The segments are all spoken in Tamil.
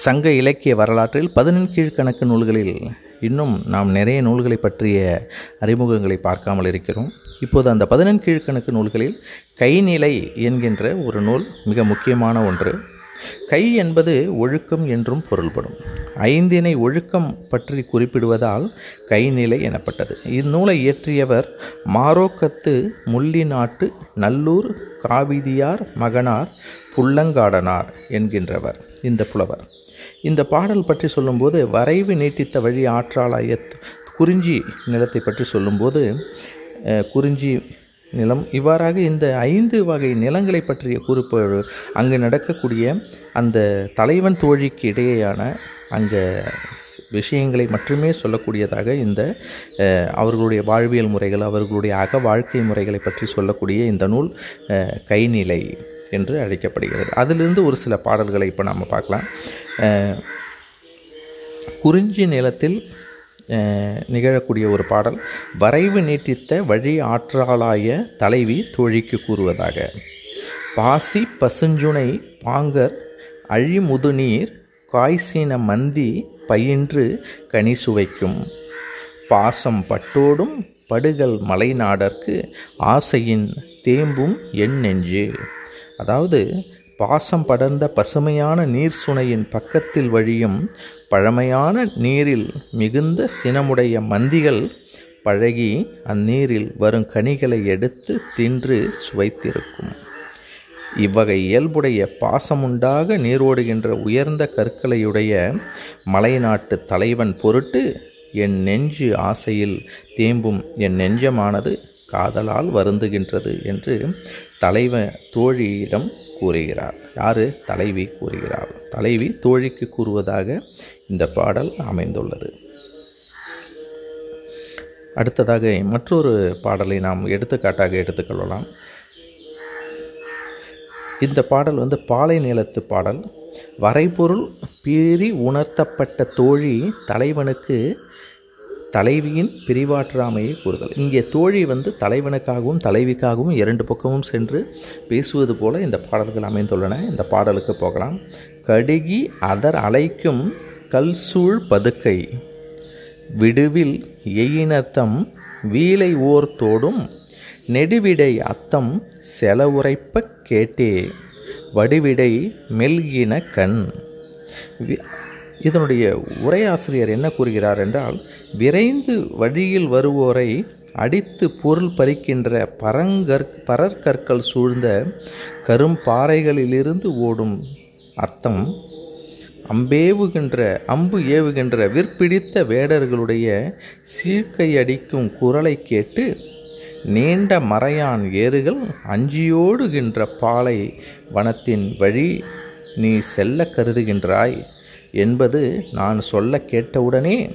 சங்க இலக்கிய வரலாற்றில் பதினெண்கீழ்கணக்கு நூல்களில் இன்னும் நாம் நிறைய நூல்களை பற்றிய அறிமுகங்களை பார்க்காமல் இருக்கிறோம். இப்போது அந்த பதினெண்கீழ்கணக்கு நூல்களில் கைநிலை என்கின்ற ஒரு நூல் மிக முக்கியமான ஒன்று. கை என்பது ஒழுக்கம் என்றும் பொருள்படும். ஐந்தினை ஒழுக்கம் பற்றி குறிப்பிடுவதால் கைநிலை எனப்பட்டது. இந்நூலை இயற்றியவர் மாரோக்கத்து முள்ளி நாட்டு நல்லூர் காவிதியார் மகனார் புள்ளங்காடனார் என்கின்றவர் இந்த புலவர். இந்த பாடல் பற்றி சொல்லும்போது வரைவு நீட்டித்த வழி ஆற்றாலாய குறிஞ்சி நிலத்தை பற்றி சொல்லும்போது குறிஞ்சி நிலம் இவ்வாறாக இந்த ஐந்து வகை நிலங்களை பற்றிய குறிப்பு அங்கு நடக்கக்கூடிய அந்த தலைவன் தோழிக்கு இடையேயான அங்கே விஷயங்களை மட்டுமே சொல்லக்கூடியதாக இந்த அவர்களுடைய வாழ்வியல் முறைகள் அவர்களுடைய அக வாழ்க்கை முறைகளை பற்றி சொல்லக்கூடிய இந்த நூல் கைநிலை. என்று அழைக்கப்படுகிறது. அதிலிருந்து ஒரு சில பாடல்களை இப்போ நாம் பார்க்கலாம். குறிஞ்சி நிலத்தில் நிகழக்கூடிய ஒரு பாடல் வரைவு நீட்டித்த வழி ஆற்றாளாய தலைவி தோழிக்கு கூறுவதாக. பாசி பசுஞ்சுனை பாங்கர் அழிமுதுநீர் காய்சீன மந்தி பயின்று கனி சுவைக்கும் பாசம் பட்டோடும் படுகல் மலைநாடற்கு ஆசையின் தேம்பும் என் நெஞ்சு. அதாவது பாசம் படர்ந்த பசுமையான நீர் சுனையின் பக்கத்தில் வழியும் பழமையான நீரில் மிகுந்த சினமுடைய மந்திகள் பழகி அந்நீரில் வரும் கனிகளை எடுத்து தின்று சுவைத்திருக்கும். இவ்வகை இயல்புடைய பாசமுண்டாக நீரோடுகின்ற உயர்ந்த கற்களையுடைய மலைநாட்டு தலைவன் பொருட்டு என் நெஞ்சு ஆசையில் தேம்பும் என் நெஞ்சமானது காதலால் வருந்துகின்றது என்று தலைவன் தோழியிடம் கூறுகிறார். யார்? தலைவி கூறுகிறார் தலைவி தோழிக்கு கூறுவதாக இந்த பாடல் அமைந்துள்ளது. அடுத்ததாக மற்றொரு பாடலை நாம் எடுத்துக்காட்டாக எடுத்துக்கொள்ளலாம். இந்த பாடல் வந்து பாலை நிலத்து பாடல். வரைபொருள் பீறி உணர்த்தப்பட்ட தோழி தலைவனுக்கு தலைவியின் பிரிவாற்றாமையை கூறுதல். இங்கே தோழி வந்து தலைவனுக்காகவும் தலைவிக்காகவும் இரண்டு பக்கமும் சென்று பேசுவது போல இந்த பாடல்கள் அமைந்துள்ளன. இந்த பாடலுக்கு போகலாம். கடுகி அதர் அலைக்கும் கல்சூழ் பதுக்கை விடுவில் எயினர்த்தம் வீலை ஓர் தோடும் நெடுவிடை அத்தம் செலவுரைப்ப கேட்டே வடிவிடை மெல்கின கண் இதனுடைய உரையாசிரியர் என்ன கூறுகிறார் என்றால் விரைந்து வழியில் வருவோரை அடித்து பொருள் பறிக்கின்ற பரங்கற் பரற்கற்கள் சூழ்ந்த கரும்பாறைகளிலிருந்து ஓடும் அத்தம் அம்பேவுகின்ற அம்பு ஏவுகின்ற விற்பிடித்த வேடர்களுடைய சீழ்கை அடிக்கும் குரலை கேட்டு நீண்ட மறையான் ஏறுகள் அஞ்சியோடுகின்ற பாலை வனத்தின் வழி நீ செல்ல கருதுகின்றாய். என்பது நான் சொல்ல கேட்டவுடனே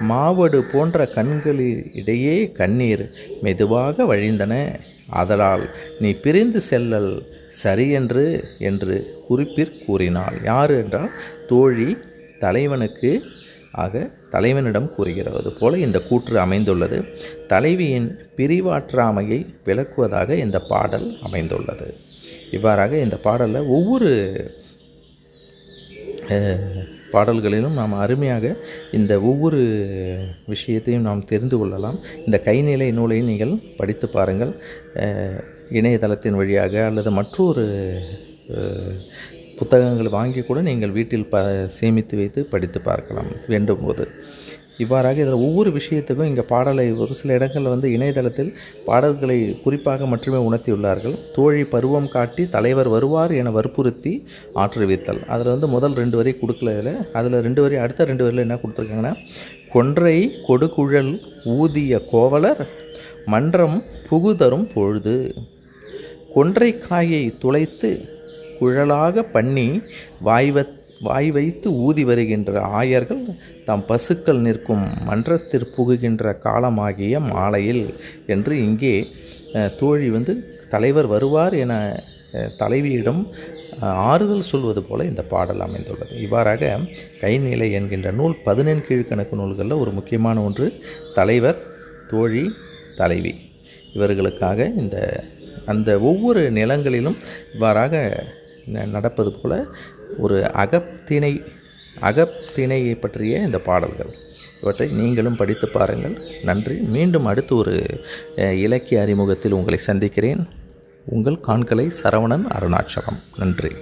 மாவடு போன்ற கண்களிடையே கண்ணீர் மெதுவாக வழிந்தன. ஆதலால் நீ பிரிந்து செல்லல் சரியென்று என்று குறிப்பிற் கூறினாள். யார் என்றால்? தோழி தலைவனுக்கு ஆக தலைவனிடம் கூறுகிறது போல இந்த கூற்று அமைந்துள்ளது. தலைவியின் பிரிவாற்றாமையை விளக்குவதாக இந்த பாடல் அமைந்துள்ளது. இவ்வாறாக இந்த பாடலில் ஒவ்வொரு பாடல்களிலும் நாம் அருமையாக இந்த ஒவ்வொரு விஷயத்தையும் நாம் தெரிந்து கொள்ளலாம். இந்த கைநிலை நூலை நீங்கள் படித்து பாருங்கள். இணையதளத்தின் வழியாக அல்லது மற்றொரு புத்தகங்கள் வாங்கி கூட நீங்கள் வீட்டில் ப சேமித்து வைத்து படித்து பார்க்கலாம். வேண்டும் போது இவ்வாறாக இதில் ஒவ்வொரு விஷயத்துக்கும் இங்கே பாடலை ஒரு சில இடங்களில் வந்து இணையதளத்தில் பாடல்களை குறிப்பாக மட்டுமே உணர்த்தியுள்ளார்கள். தோழி பருவம் காட்டி தலைவர் வருவார் என வற்புறுத்தி ஆற்றுவித்தல். அதில் வந்து முதல் ரெண்டு வரி கொடுக்கல இதில். அதில் ரெண்டு வரி அடுத்த ரெண்டு வரியில் என்ன கொடுத்துருக்காங்கன்னா கொன்றை கொடுக்குழல் ஊதிய கோவலர் மன்றம் புகுதரும் பொழுது. கொன்றைக்காயை துளைத்து குழலாக பண்ணி வாய்வத் வாய் வைத்து ஊதி வருகின்ற ஆயர்கள் தம் பசுக்கள் நிற்கும் மன்றத்திற் புகுகின்ற காலமாகிய மாலையில் என்று இங்கே தோழி வந்து தலைவர் வருவார் என தலைவியிடம் ஆறுதல் சொல்வது போல இந்த பாடல் அமைந்துள்ளது. இவ்வாறாக கைநிலை என்கின்ற நூல் பதினெண் கீழ்கணக்கு நூல்களில் ஒரு முக்கியமான ஒன்று தலைவர் தோழி தலைவி. இவர்களுக்காக இந்த அந்த ஒவ்வொரு நிலங்களிலும் இவ்வாறாக ந- நடப்பது போல ஒரு அகத்திணை அகத்திணையை பற்றிய இந்த பாடல்கள். இவற்றை நீங்களும் படித்து பாருங்கள். நன்றி. மீண்டும் அடுத்து ஒரு இலக்கிய அறிமுகத்தில் உங்களை சந்திக்கிறேன். உங்கள் காண்களை சரவணன் அருணாச்சலம். நன்றி.